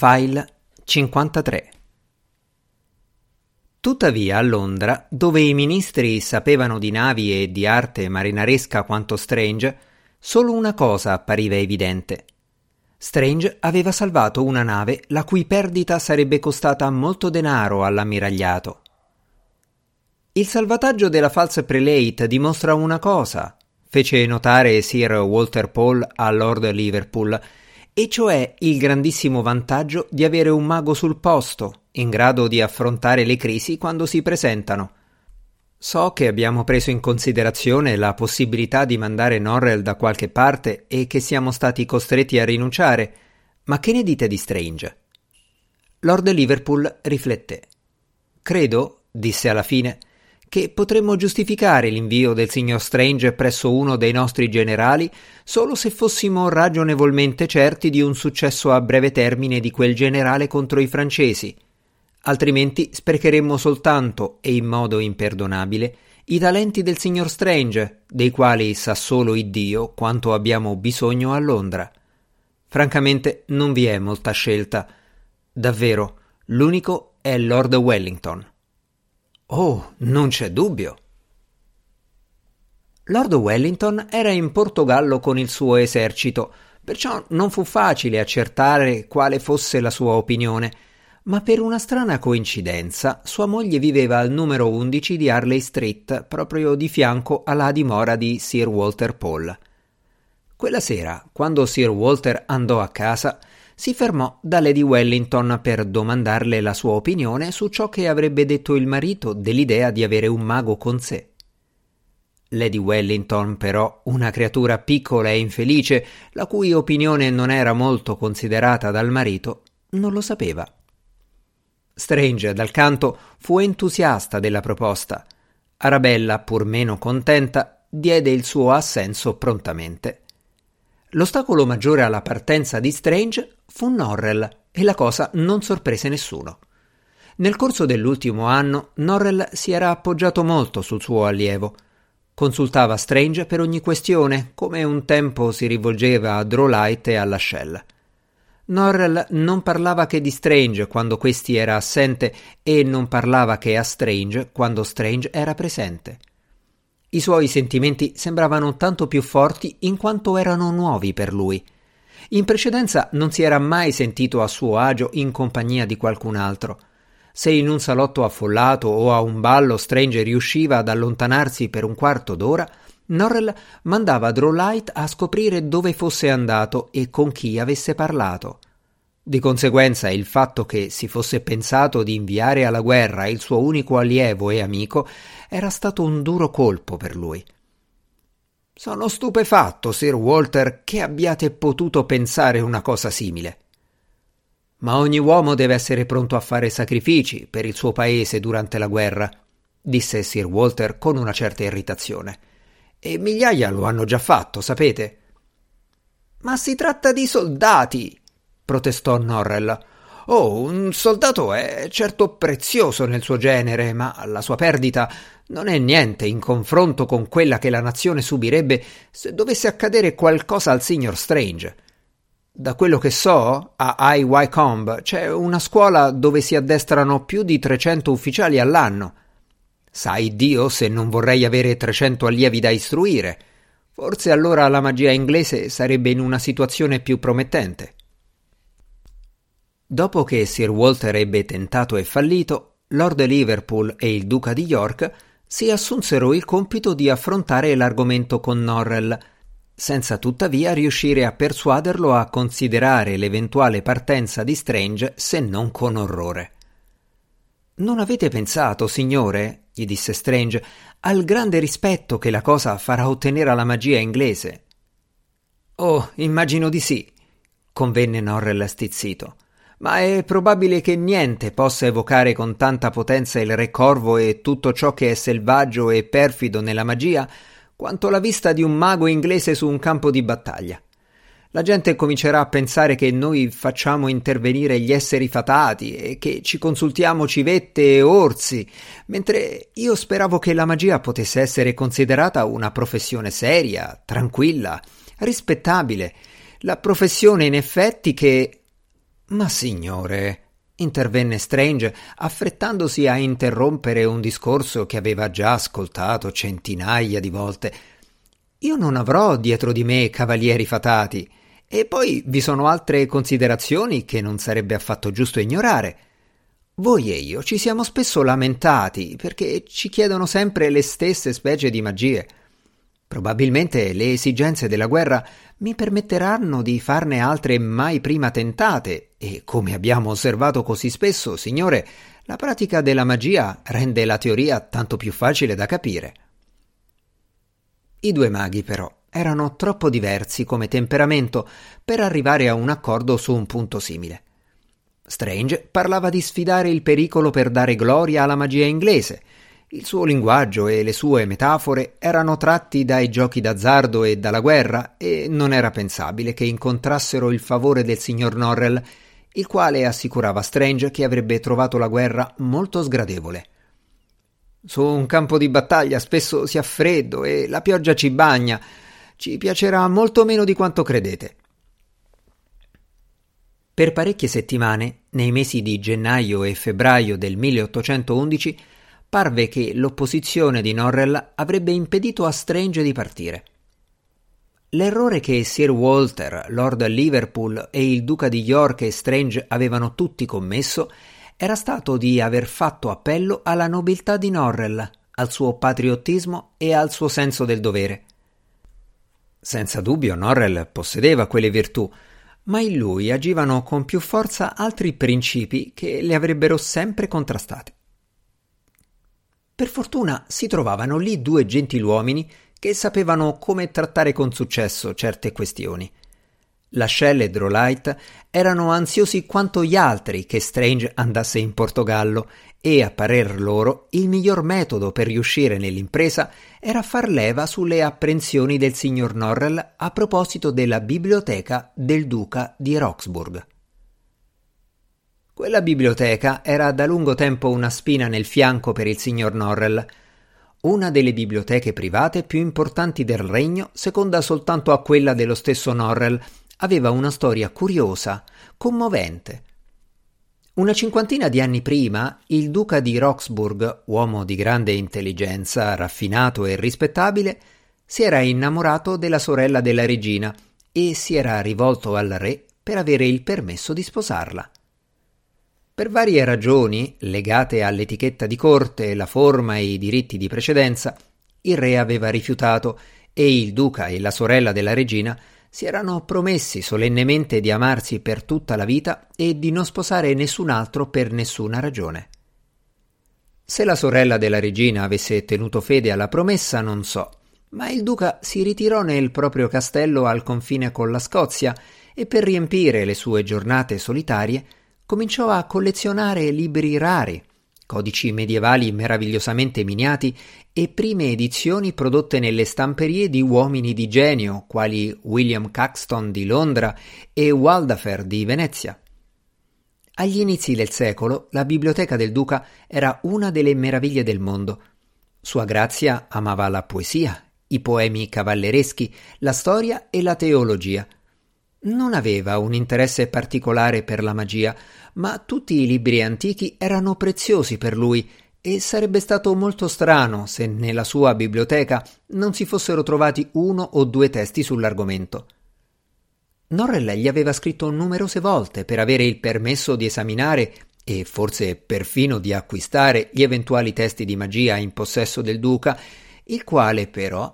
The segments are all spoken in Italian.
File 53 Tuttavia a Londra, dove i ministri sapevano di navi e di arte marinaresca quanto Strange, solo una cosa appariva evidente. Strange aveva salvato una nave la cui perdita sarebbe costata molto denaro all'ammiragliato. Il salvataggio della falsa prelate dimostra una cosa, fece notare Sir Walter Paul a Lord Liverpool, e cioè il grandissimo vantaggio di avere un mago sul posto, in grado di affrontare le crisi quando si presentano. So che abbiamo preso in considerazione la possibilità di mandare Norrell da qualche parte e che siamo stati costretti a rinunciare, ma che ne dite di Strange? Lord Liverpool rifletté. Credo, disse alla fine, che potremmo giustificare l'invio del signor Strange presso uno dei nostri generali solo se fossimo ragionevolmente certi di un successo a breve termine di quel generale contro i francesi. Altrimenti sprecheremmo soltanto e in modo imperdonabile i talenti del signor Strange, dei quali sa solo Iddio quanto abbiamo bisogno a Londra. Francamente non vi è molta scelta. Davvero, l'unico è Lord Wellington. Oh, non c'è dubbio. Lord Wellington era in Portogallo con il suo esercito, perciò non fu facile accertare quale fosse la sua opinione, ma per una strana coincidenza sua moglie viveva al numero 11 di Harley Street, proprio di fianco alla dimora di Sir Walter Paul. Quella sera, quando Sir Walter andò a casa, si fermò da Lady Wellington per domandarle la sua opinione su ciò che avrebbe detto il marito dell'idea di avere un mago con sé. Lady Wellington, però, una creatura piccola e infelice, la cui opinione non era molto considerata dal marito, non lo sapeva. Strange, dal canto, fu entusiasta della proposta. Arabella, pur meno contenta, diede il suo assenso prontamente. L'ostacolo maggiore alla partenza di Strange fu Norrell e la cosa non sorprese nessuno. Nel corso dell'ultimo anno Norrell si era appoggiato molto sul suo allievo. Consultava Strange per ogni questione, come un tempo si rivolgeva a Drolight e alla Shell. Norrell non parlava che di Strange quando questi era assente e non parlava che a Strange quando Strange era presente. I suoi sentimenti sembravano tanto più forti in quanto erano nuovi per lui. In precedenza non si era mai sentito a suo agio in compagnia di qualcun altro. Se in un salotto affollato o a un ballo Strange riusciva ad allontanarsi per un quarto d'ora, Norrell mandava Drolight a scoprire dove fosse andato e con chi avesse parlato. Di conseguenza il fatto che si fosse pensato di inviare alla guerra il suo unico allievo e amico era stato un duro colpo per lui. Sono stupefatto, Sir Walter, che abbiate potuto pensare una cosa simile. Ma ogni uomo deve essere pronto a fare sacrifici per il suo paese durante la guerra, disse Sir Walter con una certa irritazione. E migliaia lo hanno già fatto, sapete. Ma si tratta di soldati, protestò Norrell. Oh, un soldato è certo prezioso nel suo genere, ma la sua perdita non è niente in confronto con quella che la nazione subirebbe se dovesse accadere qualcosa al signor Strange. Da quello che so, a High Wycombe c'è una scuola dove si addestrano più di 300 ufficiali all'anno. Sai Dio se non vorrei avere 300 allievi da istruire. Forse allora la magia inglese sarebbe in una situazione più promettente. Dopo che Sir Walter ebbe tentato e fallito, Lord Liverpool e il Duca di York si assunsero il compito di affrontare l'argomento con Norrell, senza tuttavia riuscire a persuaderlo a considerare l'eventuale partenza di Strange se non con orrore. Non avete pensato, signore, gli disse Strange, al grande rispetto che la cosa farà ottenere alla magia inglese? Oh, immagino di sì, convenne Norrell stizzito ma è probabile che niente possa evocare con tanta potenza il Re Corvo e tutto ciò che è selvaggio e perfido nella magia quanto la vista di un mago inglese su un campo di battaglia. La gente comincerà a pensare che noi facciamo intervenire gli esseri fatati e che ci consultiamo civette e orsi, mentre io speravo che la magia potesse essere considerata una professione seria, tranquilla, rispettabile, la professione in effetti che Ma signore, intervenne Strange, affrettandosi a interrompere un discorso che aveva già ascoltato centinaia di volte. Io non avrò dietro di me cavalieri fatati, e poi vi sono altre considerazioni che non sarebbe affatto giusto ignorare. Voi e io ci siamo spesso lamentati perché ci chiedono sempre le stesse specie di magie. Probabilmente le esigenze della guerra mi permetteranno di farne altre mai prima tentate e, come abbiamo osservato così spesso, signore, la pratica della magia rende la teoria tanto più facile da capire. I due maghi, però, erano troppo diversi come temperamento per arrivare a un accordo su un punto simile. Strange parlava di sfidare il pericolo per dare gloria alla magia inglese. Il suo linguaggio e le sue metafore erano tratti dai giochi d'azzardo e dalla guerra e non era pensabile che incontrassero il favore del signor Norrell, il quale assicurava Strange che avrebbe trovato la guerra molto sgradevole. Su un campo di battaglia spesso si ha freddo e la pioggia ci bagna. Ci piacerà molto meno di quanto credete. Per parecchie settimane, nei mesi di gennaio e febbraio del 1811, parve che l'opposizione di Norrell avrebbe impedito a Strange di partire. L'errore che Sir Walter, Lord Liverpool e il duca di York e Strange avevano tutti commesso era stato di aver fatto appello alla nobiltà di Norrell, al suo patriottismo e al suo senso del dovere. Senza dubbio Norrell possedeva quelle virtù, ma in lui agivano con più forza altri principi che le avrebbero sempre contrastate. Per fortuna si trovavano lì due gentiluomini che sapevano come trattare con successo certe questioni. Lascelle e Drolight erano ansiosi quanto gli altri che Strange andasse in Portogallo e, a parer loro, il miglior metodo per riuscire nell'impresa era far leva sulle apprensioni del signor Norrell a proposito della biblioteca del duca di Roxburgh. Quella biblioteca era da lungo tempo una spina nel fianco per il signor Norrell, una delle biblioteche private più importanti del regno, seconda soltanto a quella dello stesso Norrell, aveva una storia curiosa, commovente, una cinquantina di anni prima, il duca di Roxburgh, uomo di grande intelligenza, raffinato e rispettabile, si era innamorato della sorella della regina e si era rivolto al re per avere il permesso di sposarla. Per varie ragioni, legate all'etichetta di corte, la forma e i diritti di precedenza, il re aveva rifiutato e il duca e la sorella della regina si erano promessi solennemente di amarsi per tutta la vita e di non sposare nessun altro per nessuna ragione. Se la sorella della regina avesse tenuto fede alla promessa non so, ma il duca si ritirò nel proprio castello al confine con la Scozia e per riempire le sue giornate solitarie cominciò a collezionare libri rari, codici medievali meravigliosamente miniati e prime edizioni prodotte nelle stamperie di uomini di genio quali William Caxton di Londra e Waldafer di Venezia. Agli inizi del secolo la biblioteca del duca era una delle meraviglie del mondo. Sua Grazia amava la poesia, i poemi cavallereschi, la storia e la teologia. Non aveva un interesse particolare per la magia, ma tutti i libri antichi erano preziosi per lui e sarebbe stato molto strano se nella sua biblioteca non si fossero trovati uno o due testi sull'argomento. Norrell gli aveva scritto numerose volte per avere il permesso di esaminare e forse perfino di acquistare gli eventuali testi di magia in possesso del duca, il quale però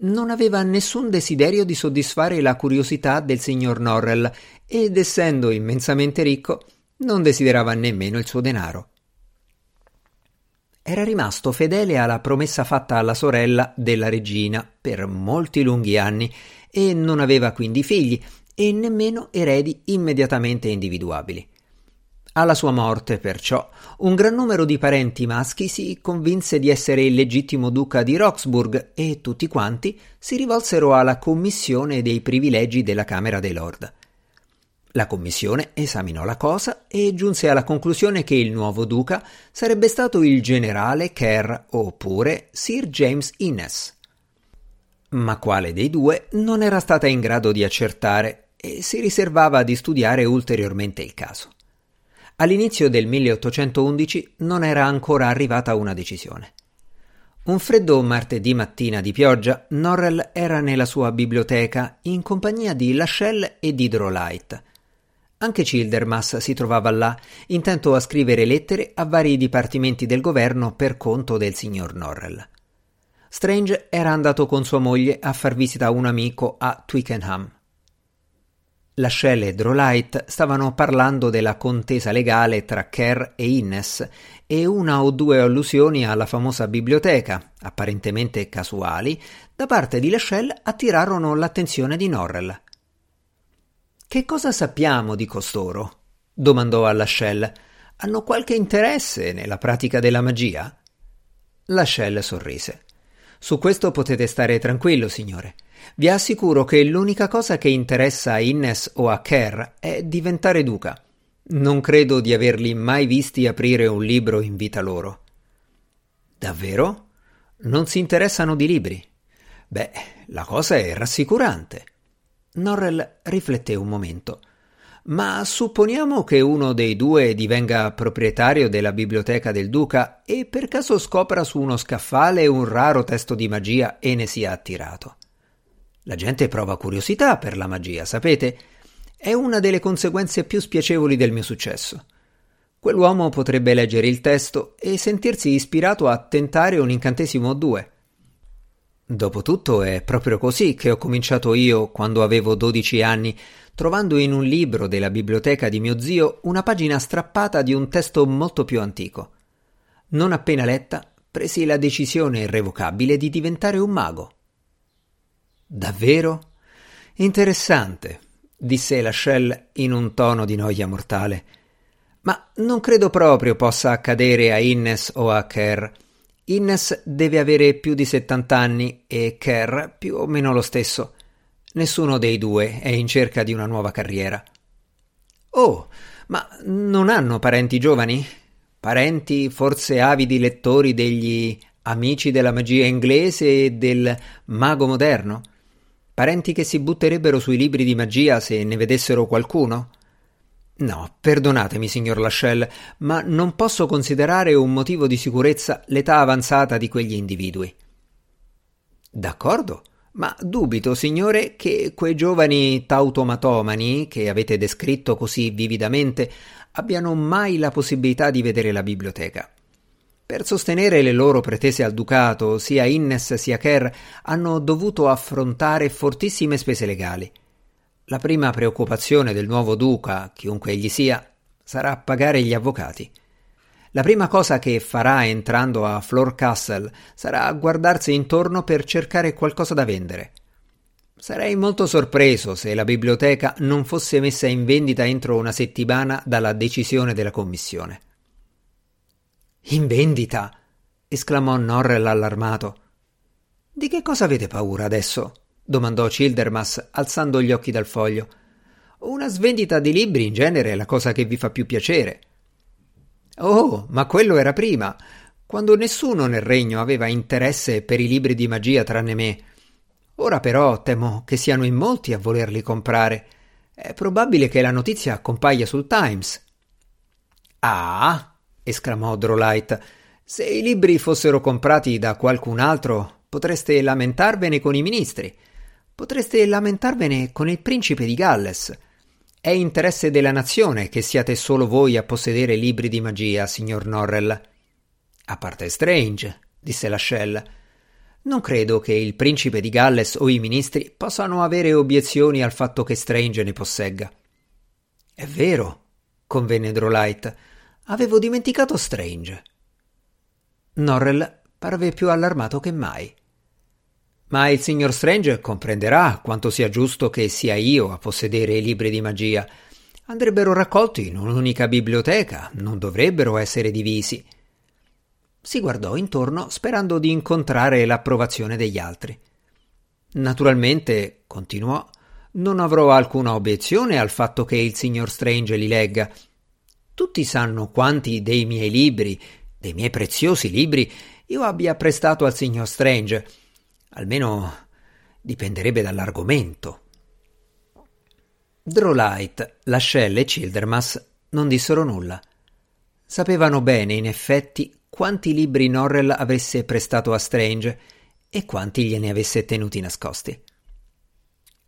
non aveva nessun desiderio di soddisfare la curiosità del signor Norrell ed essendo immensamente ricco non desiderava nemmeno il suo denaro. Era rimasto fedele alla promessa fatta alla sorella della regina per molti lunghi anni e non aveva quindi figli e nemmeno eredi immediatamente individuabili. Alla sua morte, perciò, un gran numero di parenti maschi si convinse di essere il legittimo duca di Roxburgh e tutti quanti si rivolsero alla commissione dei privilegi della Camera dei Lord. La commissione esaminò la cosa e giunse alla conclusione che il nuovo duca sarebbe stato il generale Kerr oppure Sir James Innes. Ma quale dei due non era stata in grado di accertare e si riservava di studiare ulteriormente il caso. All'inizio del 1811 non era ancora arrivata una decisione. Un freddo martedì mattina di pioggia, Norrell era nella sua biblioteca in compagnia di Lachelle e di Drolight. Anche Childermas si trovava là, intento a scrivere lettere a vari dipartimenti del governo per conto del signor Norrell. Strange era andato con sua moglie a far visita a un amico a Twickenham. Lascelle e Drolight stavano parlando della contesa legale tra Kerr e Innes e una o due allusioni alla famosa biblioteca, apparentemente casuali, da parte di Lascelle attirarono l'attenzione di Norrell. Che cosa sappiamo di costoro? domandò a Lascelle. Hanno qualche interesse nella pratica della magia? Lascelle sorrise. Su questo potete stare tranquillo, signore. Vi assicuro che l'unica cosa che interessa a Innes o a Kerr è diventare duca. Non credo di averli mai visti aprire un libro in vita loro. Davvero? Non si interessano di libri? Beh, la cosa è rassicurante. Norrell rifletté un momento. Ma supponiamo che uno dei due divenga proprietario della biblioteca del duca e per caso scopra su uno scaffale un raro testo di magia e ne sia attirato. La gente prova curiosità per la magia, sapete? È una delle conseguenze più spiacevoli del mio successo. Quell'uomo potrebbe leggere il testo e sentirsi ispirato a tentare un incantesimo o due. Dopotutto è proprio così che ho cominciato io quando avevo dodici anni, trovando in un libro della biblioteca di mio zio una pagina strappata di un testo molto più antico. Non appena letta, presi la decisione irrevocabile di diventare un mago. Davvero? Interessante, disse Lachelle in un tono di noia mortale. Ma non credo proprio possa accadere a Innes o a Kerr. Innes deve avere più di 70 anni e Kerr più o meno lo stesso. Nessuno dei due è in cerca di una nuova carriera. Oh, ma non hanno parenti giovani? Parenti forse avidi lettori degli amici della magia inglese e del mago moderno? Parenti che si butterebbero sui libri di magia se ne vedessero qualcuno? No, perdonatemi, signor Lascelle, ma non posso considerare un motivo di sicurezza l'età avanzata di quegli individui. D'accordo, ma dubito, signore, che quei giovani tautomatomani che avete descritto così vividamente abbiano mai la possibilità di vedere la biblioteca. Per sostenere le loro pretese al ducato, sia Innes sia Kerr hanno dovuto affrontare fortissime spese legali. La prima preoccupazione del nuovo duca, chiunque egli sia, sarà pagare gli avvocati. La prima cosa che farà entrando a Flor Castle sarà guardarsi intorno per cercare qualcosa da vendere. Sarei molto sorpreso se la biblioteca non fosse messa in vendita entro una settimana dalla decisione della commissione. In vendita? esclamò Norrell allarmato. Di che cosa avete paura adesso? domandò Childermas, alzando gli occhi dal foglio. Una svendita di libri in genere è la cosa che vi fa più piacere. Oh, ma quello era prima, quando nessuno nel regno aveva interesse per i libri di magia tranne me. Ora però temo che siano in molti a volerli comprare. È probabile che la notizia compaia sul Times. Ah, esclamò Drolight, se i libri fossero comprati da qualcun altro, potreste lamentarvene con i ministri. Potreste lamentarvene con il principe di Galles. È interesse della nazione che siate solo voi a possedere libri di magia, signor Norrell. A parte Strange, disse Lascelle. Non credo che il principe di Galles o i ministri possano avere obiezioni al fatto che Strange ne possegga. È vero, convenne Drolight. Avevo dimenticato Strange. Norrell parve più allarmato che mai. Ma il signor Strange comprenderà quanto sia giusto che sia io a possedere i libri di magia. Andrebbero raccolti in un'unica biblioteca, non dovrebbero essere divisi. Si guardò intorno sperando di incontrare l'approvazione degli altri. Naturalmente, continuò, non avrò alcuna obiezione al fatto che il signor Strange li legga. Tutti sanno quanti dei miei libri, dei miei preziosi libri, io abbia prestato al signor Strange Almeno dipenderebbe dall'argomento. Drolight, Lascelle e Childermas non dissero nulla. Sapevano bene, in effetti, quanti libri Norrell avesse prestato a Strange e quanti gliene avesse tenuti nascosti.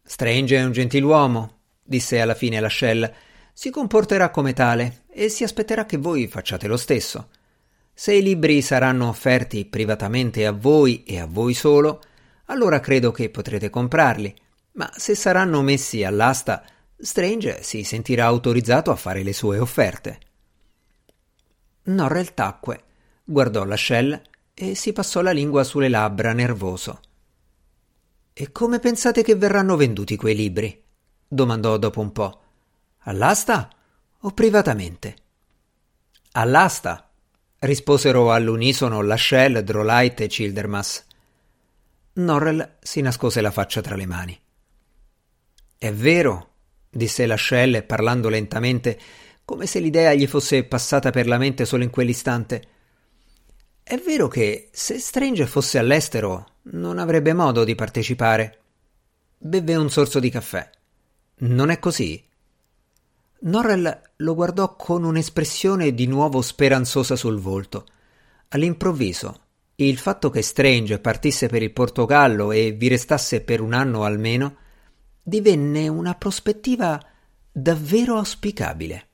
Strange è un gentiluomo, disse alla fine Lascelle. Si comporterà come tale e si aspetterà che voi facciate lo stesso. Se i libri saranno offerti privatamente a voi e a voi solo, allora credo che potrete comprarli, ma se saranno messi all'asta, Strange si sentirà autorizzato a fare le sue offerte. Norrell tacque, guardò la Shell e si passò la lingua sulle labbra nervoso. E come pensate che verranno venduti quei libri? domandò dopo un po'. All'asta o privatamente? All'asta, risposero all'unisono Lascelle, Drolight e Childermas. Norrell si nascose la faccia tra le mani. È vero, disse Lascelle parlando lentamente, come se l'idea gli fosse passata per la mente solo in quell'istante. È vero che se Strange fosse all'estero non avrebbe modo di partecipare. Beve un sorso di caffè. Non è così? Norrell lo guardò con un'espressione di nuovo speranzosa sul volto. All'improvviso, il fatto che Strange partisse per il Portogallo e vi restasse per un anno almeno divenne una prospettiva davvero auspicabile.